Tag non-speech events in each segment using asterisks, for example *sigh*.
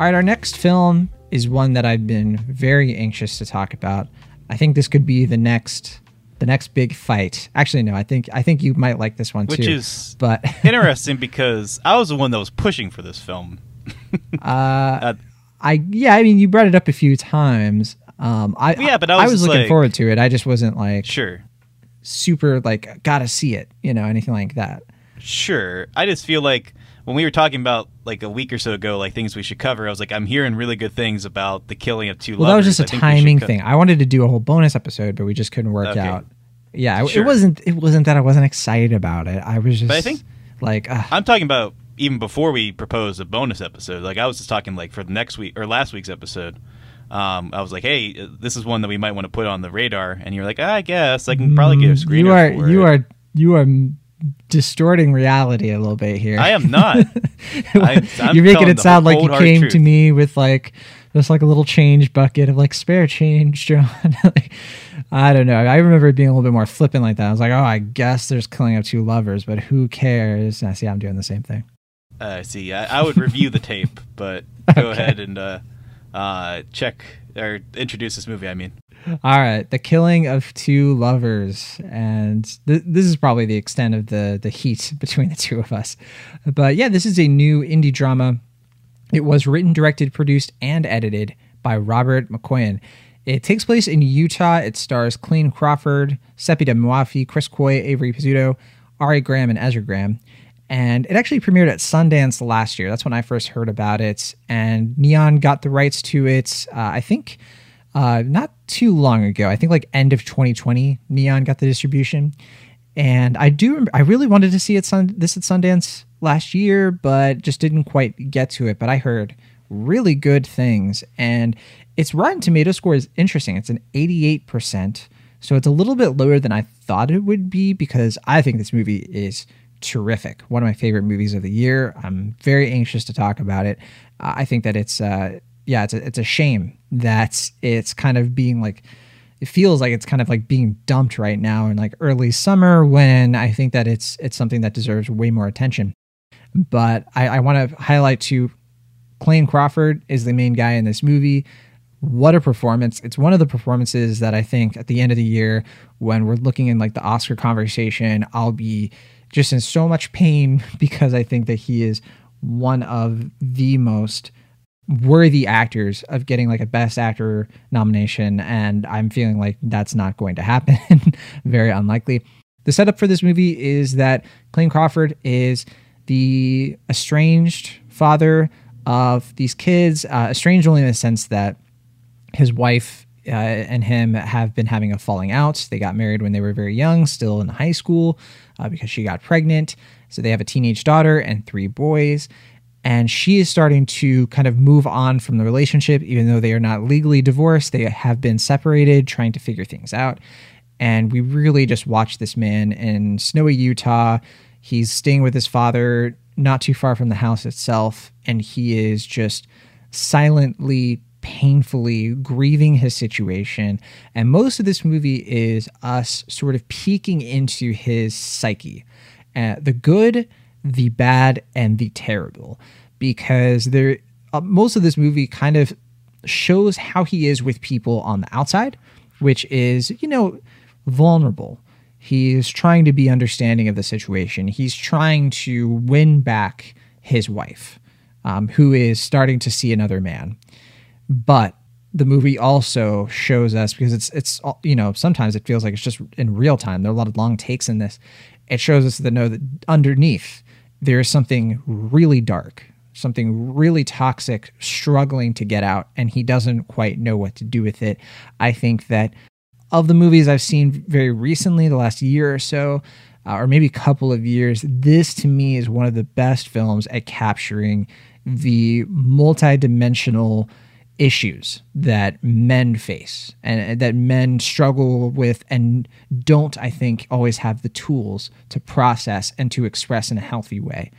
All right, our next film is one that I've been very anxious to talk about. I think this could be the next the next big fight. Actually, no, I think I think you might like this one Which too. Which is but *laughs* interesting because I was the one that was pushing for this film. *laughs* uh, *laughs* I yeah, I mean, you brought it up a few times. Um, I Yeah, but I was just looking like- forward to it. I just wasn't like Sure. super like gotta see it, you know, anything like that. Sure. I just feel like when we were talking about like a week or so ago, like things we should cover, I was like, I'm hearing really good things about the killing of two Well, that was just a I think we should timing co- thing. I wanted to do a whole bonus episode, but we just couldn't work Okay. out. Yeah, it, Sure. it wasn't. It wasn't that I wasn't excited about it. I was just. But I think- like uh, I'm talking about even before we proposed a bonus episode. Like I was just talking like for the next week or last week's episode. Um, I was like, "Hey, uh, this is one that we might want to put on the radar," and you're like, "I guess I can probably get a screen." you are you it." are you are distorting reality a little bit here. I am not. *laughs* I- *laughs* You're making it sound like you came truth. to me with like just like a little change bucket of like spare change, *laughs* John. like, I don't know. I remember it being a little bit more flippant like that. I was like, oh, I guess there's killing of two lovers, but who cares? And I see I'm doing the same thing. Uh, see, I, I would review the tape, but go Okay. ahead and uh, uh, check or introduce this movie. I mean, All right, the killing of two lovers, and th- this is probably the extent of the the heat *laughs* between the two of us. But yeah, this is a new indie drama. It was written, directed, produced, and edited by Robert Machoian. It takes place in Utah. It stars Clayne Crawford, Sepideh Moafi, Chris Coy, Avery Pizzuto, Arri Graham, and Ezra Graham. And it actually premiered at Sundance last year. That's when I first heard about it. And Neon got the rights to it, uh, I think, uh, not too long ago. I think like end of 2020, Neon got the distribution. And I do, I really wanted to see it sun, this at Sundance last year, but just didn't quite get to it. But I heard really good things. And its Rotten Tomato score is interesting. It's an 88%. So it's a little bit lower than I thought it would be because I think this movie is terrific. One of my favorite movies of the year. I'm very anxious to talk about it. Uh, I think that it's uh yeah, it's a, it's a shame that it's kind of being like it feels like it's kind of like being dumped right now in like early summer when I think that it's it's something that deserves way more attention. But I, I want to highlight to Clayne Crawford is the main guy in this movie. What a performance. It's one of the performances that I think at the end of the year, when we're looking in like the Oscar conversation, I'll be just in so much pain *laughs* because I think that he is one of the most worthy actors of getting like a best actor nomination and i'm feeling like that's not going to happen. *laughs* Very unlikely. The setup for this movie is that Clayne Crawford is the estranged father of these kids uh, estranged only in the sense that his wife uh, and him have been having a falling out. They got married when they were very young, still in high school, uh, because she got pregnant. So they have a teenage daughter and three boys. And she is starting to kind of move on from the relationship, even though they are not legally divorced. They have been separated, trying to figure things out. And we really just watch this man in snowy Utah. He's staying with his father, not too far from the house itself. And he is just silently painfully grieving his situation. And most of this movie is us sort of peeking into his psyche uh, the good, the bad, and the terrible. Because there, uh, most of this movie kind of shows how he is with people on the outside, which is, you know, vulnerable. He's trying to be understanding of the situation. He's trying to win back his wife, um, who is starting to see another man but the movie also shows us because it's it's you know sometimes it feels like it's just in real time. There are a lot of long takes in this. It shows us to know that underneath there is something really dark something really toxic struggling to get out and he doesn't quite know what to do with it. I think that of the movies i've seen very recently the last year or so uh, or maybe a couple of years this to me is one of the best films at capturing the multi-dimensional issues that men face and that men struggle with and don't i think always have the tools to process and to express in a healthy way.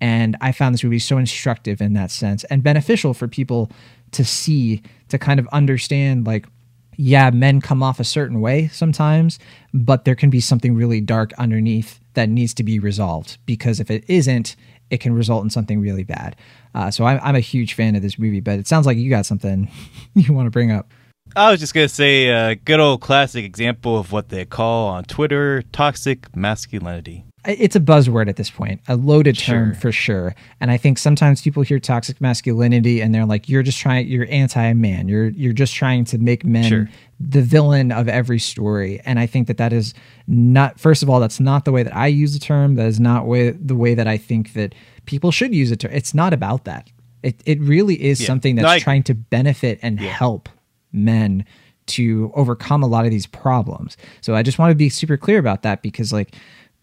And i found this movie so instructive in that sense and beneficial for people to see to kind of understand like yeah men come off a certain way sometimes but there can be something really dark underneath that needs to be resolved because if it isn't, it can result in something really bad. Uh, so I'm, I'm a huge fan of this movie, but it sounds like you got something *laughs* you want to bring up. I was just gonna say a good old classic example of what they call on Twitter toxic masculinity. It's a buzzword at this point, a loaded term Sure. for sure. And I think sometimes people hear toxic masculinity and they're like, "You're just trying, you're anti-man. You're you're just trying to make men Sure. the villain of every story." And I think that that is not. First of all, that's not the way that I use the term. That is not way, the way that I think that people should use it. It's not about that. It it really is Yeah. something No, that's I- trying to benefit and help men to overcome a lot of these problems. So I just want to be super clear about that because like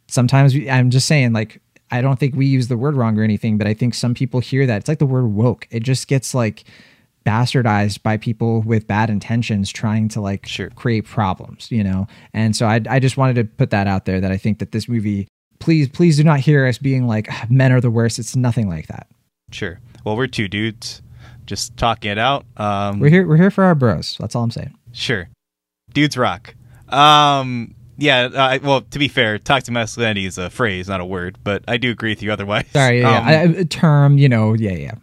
sometimes we, I'm just saying like I don't think we use the word wrong or anything, but I think some people hear that it's like the word woke. It just gets like bastardized by people with bad intentions trying to like Sure. create problems, you know. And so I I just wanted to put that out there that I think that this movie please please do not hear us being like "Ah, *sighs* men are the worst. It's nothing like that. Sure. Well, we're two dudes just talking it out. Um, We're here we're here for our bros. That's all I'm saying. Sure. Dudes rock. Um yeah, uh, well, to be fair, toxic masculinity is a phrase, not a word, but I do agree with you otherwise. Sorry, yeah, Um, yeah. I- a term, you know, yeah, yeah.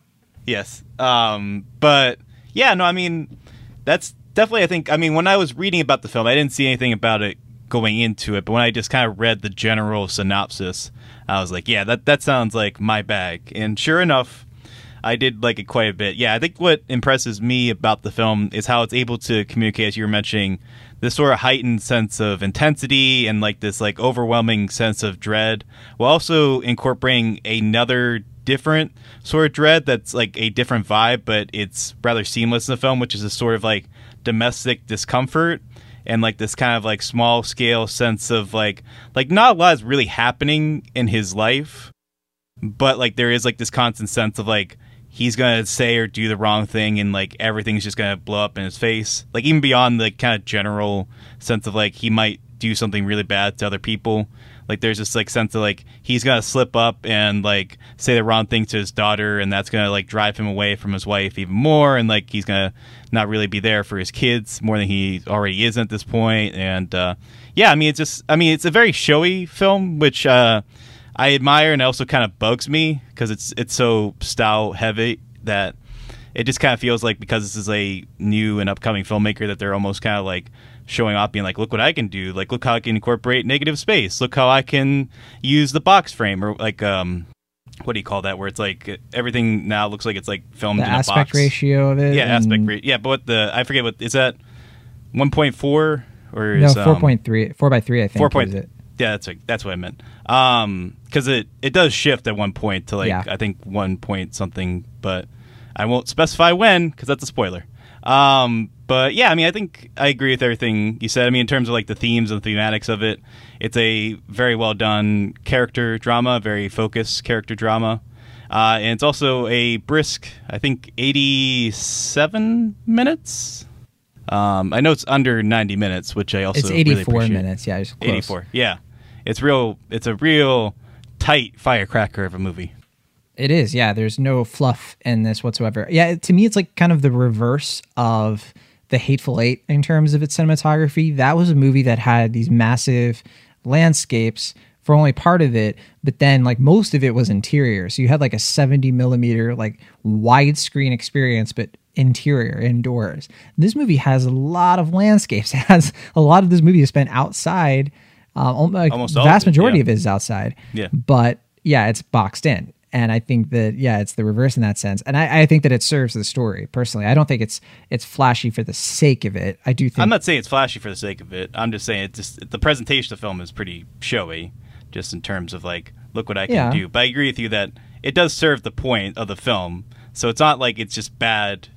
Yes. Um but yeah, no, I mean that's definitely I think I mean when I was reading about the film, I didn't see anything about it going into it, but when I just kind of read the general synopsis, I was like, yeah, that that sounds like my bag. And sure enough, I did like it quite a bit. Yeah, I think what impresses me about the film is how it's able to communicate, as you were mentioning, this sort of heightened sense of intensity and like this like overwhelming sense of dread, while also incorporating another different sort of dread that's like a different vibe, but it's rather seamless in the film, which is a sort of like domestic discomfort and like this kind of like small scale sense of like like not a lot is really happening in his life but like there is like this constant sense of like he's gonna say or do the wrong thing and like everything's just gonna blow up in his face. Like even beyond the kind of general sense of like he might do something really bad to other people like there's this like sense of like he's gonna slip up and like say the wrong thing to his daughter and that's gonna like drive him away from his wife even more and like he's gonna not really be there for his kids more than he already is at this point. And uh yeah i mean it's just i mean it's a very showy film which uh I admire and it also kind of bugs me because it's it's so style heavy that it just kind of feels like because this is a new and upcoming filmmaker that they're almost kind of like showing off being like look what I can do like look how I can incorporate negative space look how I can use the box frame or like um what do you call that where it's like everything now looks like it's like filmed The in a aspect box ratio of it. yeah aspect ratio yeah but what the I forget what is that 1.4 or No, is, four um, point three, four by three. I think. four point. Yeah, that's what, that's what I meant. Um, because it it does shift at one point to like Yeah. I think one point something, but I won't specify when because that's a spoiler. Um, but yeah, I mean, I think I agree with everything you said. I mean, in terms of like the themes and the thematics of it, it's a very well done character drama, very focused character drama. Uh, and it's also a brisk, I think, 87 minutes. Um, I know it's under 90 minutes, which I also It's really eighty four appreciate. minutes. Yeah, it's close. 84. Yeah. It's real it's a real tight firecracker of a movie. It is, yeah. There's no fluff in this whatsoever. Yeah, to me, it's like kind of the reverse of the Hateful Eight in terms of its cinematography. That was a movie that had these massive landscapes for only part of it, but then like most of it was interior. So you had like a 70 millimeter like widescreen experience, but interior indoors. This movie has a lot of landscapes. *laughs* It has a lot of this movie is spent outside. Um, like, Almost vast it, majority yeah. of it is outside. Yeah. But yeah, it's boxed in. And I think that yeah, it's the reverse in that sense. And I, I think that it serves the story personally. I don't think it's it's flashy for the sake of it. I do think I'm not saying it's flashy for the sake of it. I'm just saying it's just the presentation of the film is pretty showy, just in terms of like, look what I can Yeah. do. But I agree with you that it does serve the point of the film. So it's not like it's just bad.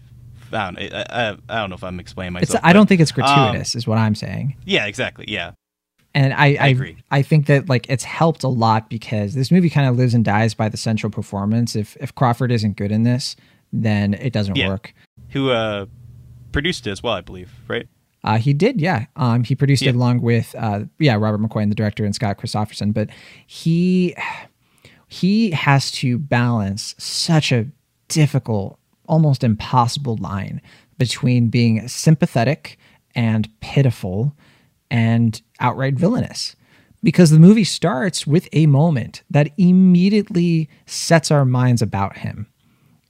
I don't, I, I, I don't know if I'm explaining it's myself. I don't but, think it's um, gratuitous, is what I'm saying. yeah, exactly. Yeah, And I, I, agree. I think that like it's helped a lot because this movie kind of lives and dies by the central performance. If if Crawford isn't good in this, then it doesn't Yeah. work. who uh, produced it as well, I believe. Right? Uh, he did, yeah. Um, he produced Yeah. it along with, uh, yeah, Robert Machoian, the director, and Scott Christopherson. But he he has to balance such a difficult, almost impossible line between being sympathetic and pitiful and outright villainous. because the movie starts with a moment that immediately sets our minds about him.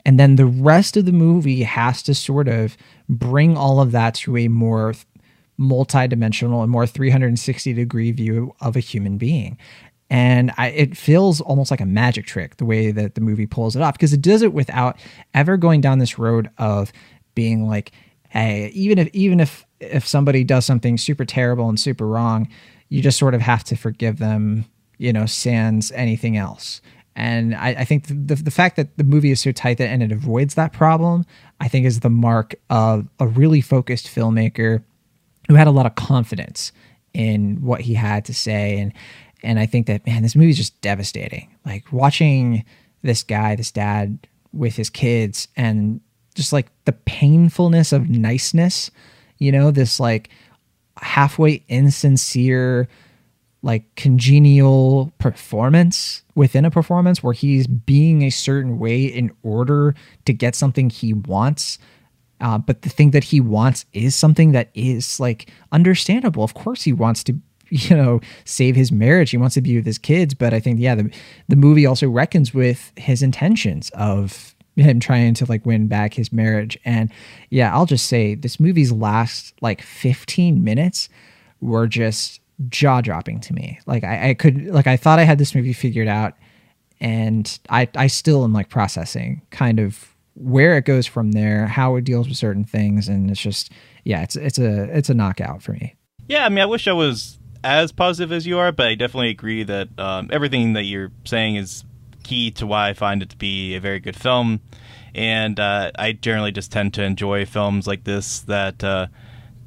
And then the rest of the movie has to sort of bring all of that to a more multi-dimensional and more 360 degree view of a human being and I, it feels almost like a magic trick the way that the movie pulls it off because it does it without ever going down this road of being like hey even if even if if somebody does something super terrible and super wrong you just sort of have to forgive them you know sans anything else and I, I think the, the fact that the movie is so tight that and it avoids that problem i think is the mark of a really focused filmmaker who had a lot of confidence in what he had to say and and I think that man, this movie is just devastating. Like watching this guy, this dad with his kids, and just like the painfulness of niceness, you know, this like halfway insincere, like congenial performance within a performance where he's being a certain way in order to get something he wants. Uh, but the thing that he wants is something that is like understandable. Of course, he wants to *laughs* you know save his marriage he wants to be with his kids but i think yeah the, the movie also reckons with his intentions of him trying to like win back his marriage. And yeah i'll just say this movie's last like 15 minutes were just jaw dropping to me. Like I, I could like i thought i had this movie figured out and i i still am like processing kind of where it goes from there how it deals with certain things and it's just yeah it's it's a it's a knockout for me. Yeah i mean i wish i was as positive as you are, but I definitely agree that um, everything that you're saying is key to why I find it to be a very good film. And uh, I generally just tend to enjoy films like this that uh,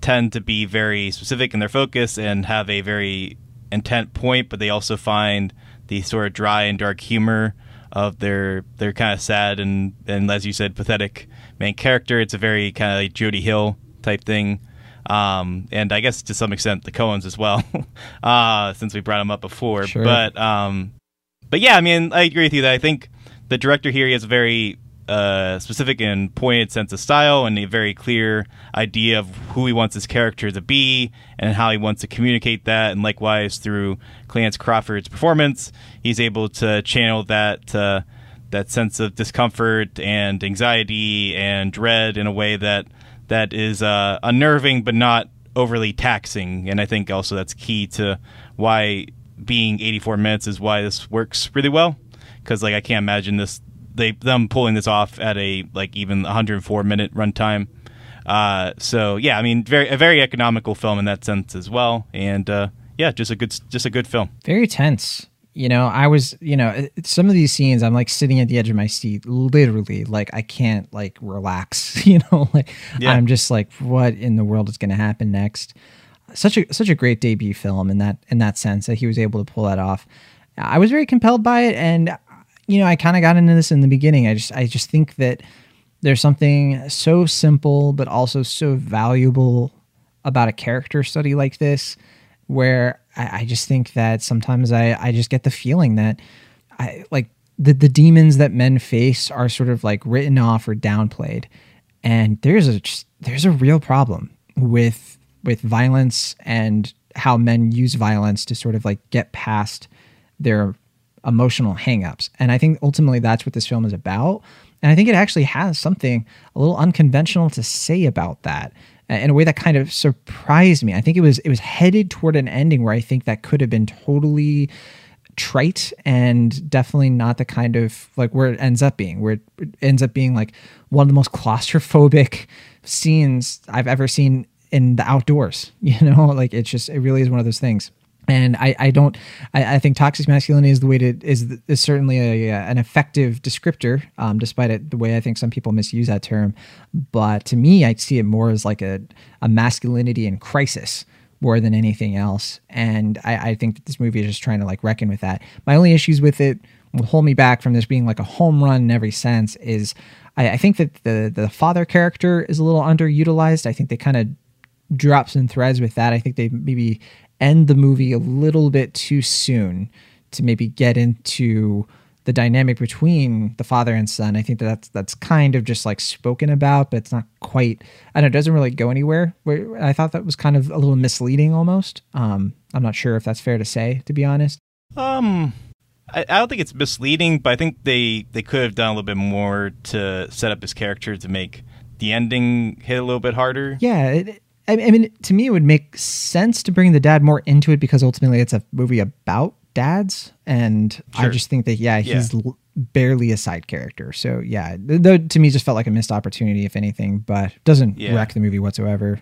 tend to be very specific in their focus and have a very intent point, but they also find the sort of dry and dark humor of their their kind of sad and and as you said pathetic main character. It's a very kind of like Jody Hill type thing um, and I guess to some extent the Coens as well, *laughs* uh, since we brought them up before. Sure. But um, but yeah, I mean, I agree with you that I think the director here he has a very uh, specific and pointed sense of style and a very clear idea of who he wants his character to be and how he wants to communicate that. And likewise, through Clarence Crawford's performance, he's able to channel that. Uh, that sense of discomfort and anxiety and dread in a way that that is uh, unnerving but not overly taxing. And I think also that's key to why being 84 minutes is why this works really well. Because like I can't imagine this they them pulling this off at a like even 104 minute runtime. Uh, so yeah, I mean, very a very economical film in that sense as well, and uh, yeah, just a good just a good film. Very tense you know i was you know some of these scenes i'm like sitting at the edge of my seat literally like i can't like relax *laughs* you know like yeah. i'm just like what in the world is going to happen next such a such a great debut film in that in that sense that he was able to pull that off i was very compelled by it and you know i kind of got into this in the beginning i just i just think that there's something so simple but also so valuable about a character study like this where I, I just think that sometimes I, I just get the feeling that I like the, the demons that men face are sort of like written off or downplayed. And there's a there's a real problem with with violence and how men use violence to sort of like get past their emotional hangups. And I think ultimately that's what this film is about. And I think it actually has something a little unconventional to say about that in a way that kind of surprised me. I think it was it was headed toward an ending where I think that could have been totally trite and definitely not the kind of like where it ends up being where it ends up being like one of the most claustrophobic scenes I've ever seen in the outdoors *laughs* you know like it's just it really is one of those things. And I, I don't I, I think toxic masculinity is the way to is is certainly a, an effective descriptor um, despite it the way I think some people misuse that term. But to me I see it more as like a, a masculinity in crisis more than anything else. And I, I think that this movie is just trying to like reckon with that. My only issues with it will hold me back from this being like a home run in every sense is I, I think that the the father character is a little underutilized. I think they kind of drops and threads with that I think they maybe end the movie a little bit too soon to maybe get into the dynamic between the father and son. I think that that's that's kind of just like spoken about, but it's not quite. I don't know. It doesn't really go anywhere. Where I thought that was kind of a little misleading almost. Um, I'm not sure if that's fair to say, to be honest. Um, I, I don't think it's misleading, but I think they they could have done a little bit more to set up his character to make the ending hit a little bit harder. Yeah, it, I, I mean, to me, it would make sense to bring the dad more into it because ultimately it's a movie about dads, and I just think that yeah, Yeah. he's l- barely a side character. So yeah, th- though to me, just felt like a missed opportunity, if anything, but doesn't Yeah. wreck the movie whatsoever.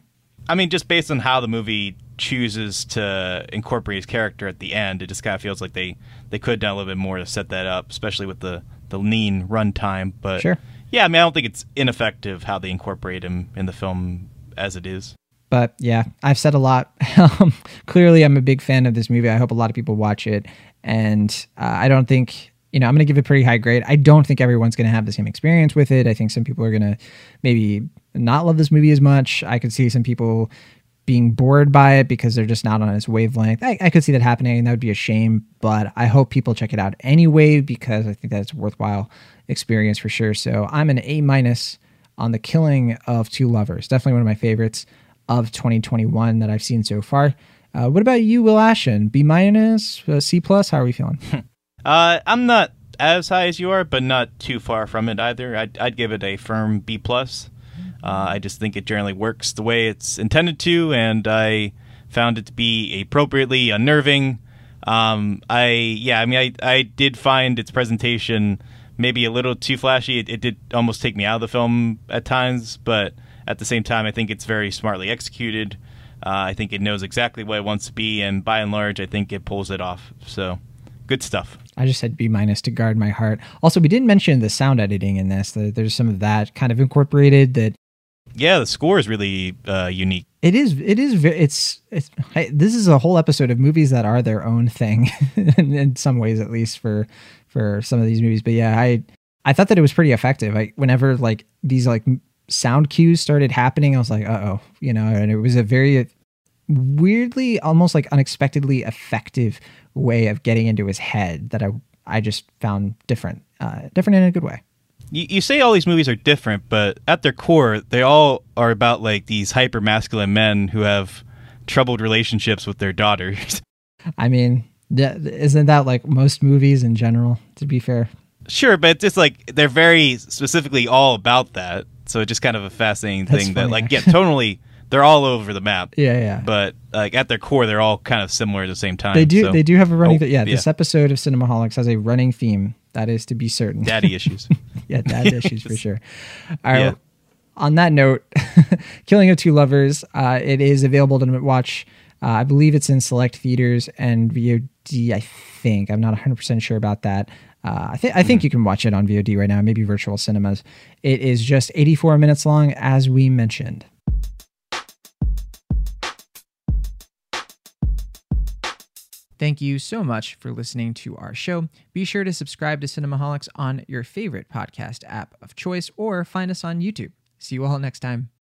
I mean, just based on how the movie chooses to incorporate his character at the end, it just kind of feels like they they could have done a little bit more to set that up, especially with the the lean runtime. But Sure. yeah, I mean, I don't think it's ineffective how they incorporate him in the film as it is. But yeah, I've said a lot. *laughs* Um, Clearly, I'm a big fan of this movie. I hope a lot of people watch it. And uh, I don't think, you know, I'm going to give it a pretty high grade. I don't think everyone's going to have the same experience with it. I think some people are going to maybe not love this movie as much. I could see some people being bored by it because they're just not on its wavelength. I, I could see that happening, that would be a shame. But I hope people check it out anyway because I think that it's a worthwhile experience for sure. So I'm an A minus on the killing of two lovers. Definitely one of my favorites of 2021 that I've seen so far. Uh, what about you, Will Ashton? B minus, uh, C plus? How are we feeling? *laughs* Uh, I'm not as high as you are, but not too far from it either. I'd, I'd give it a firm B plus. Uh, I just think it generally works the way it's intended to, and I found it to be appropriately unnerving. Um, I yeah, I mean, I I did find its presentation maybe a little too flashy. It, it did almost take me out of the film at times, but at the same time, I think it's very smartly executed. Uh, I think it knows exactly what it wants to be, and by and large, I think it pulls it off. So, good stuff. I just said B minus to guard my heart. Also, we didn't mention the sound editing in this. There's some of that kind of incorporated that Yeah, the score is really uh, unique. it is it is it's it's I, this is a whole episode of movies that are their own thing *laughs* in, in some ways at least for for some of these movies but yeah i i thought that it was pretty effective i whenever like these like sound cues started happening i was like uh-oh you know and it was a very weirdly almost like unexpectedly effective way of getting into his head that i i just found different uh different in a good way You, you say all these movies are different, but at their core, they all are about like these hyper masculine men who have troubled relationships with their daughters. *laughs* i mean isn't that like most movies in general to be fair sure, but it's just like they're very specifically all about that. So it's just kind of a fascinating That's thing that, funny, like, yeah, totally, they're all over the map. yeah yeah But like at their core, they're all kind of similar at the same time. They do. so- They do have a running. Oh, th- yeah, yeah. this episode of Cinemaholics has a running theme. That is to be certain. daddy *laughs* issues. yeah, dad issues for *laughs* sure. All right. Yeah. On that note, *laughs* Killing of Two Lovers. Uh, it is available to watch. Uh, I believe it's in select theaters and VOD. I think I'm not 100 percent sure about that. Uh, I think I think you can watch it on VOD right now, maybe virtual cinemas. It is just 84 minutes long, as we mentioned. Thank you so much for listening to our show. Be sure to subscribe to Cinemaholics on your favorite podcast app of choice or find us on YouTube. See you all next time.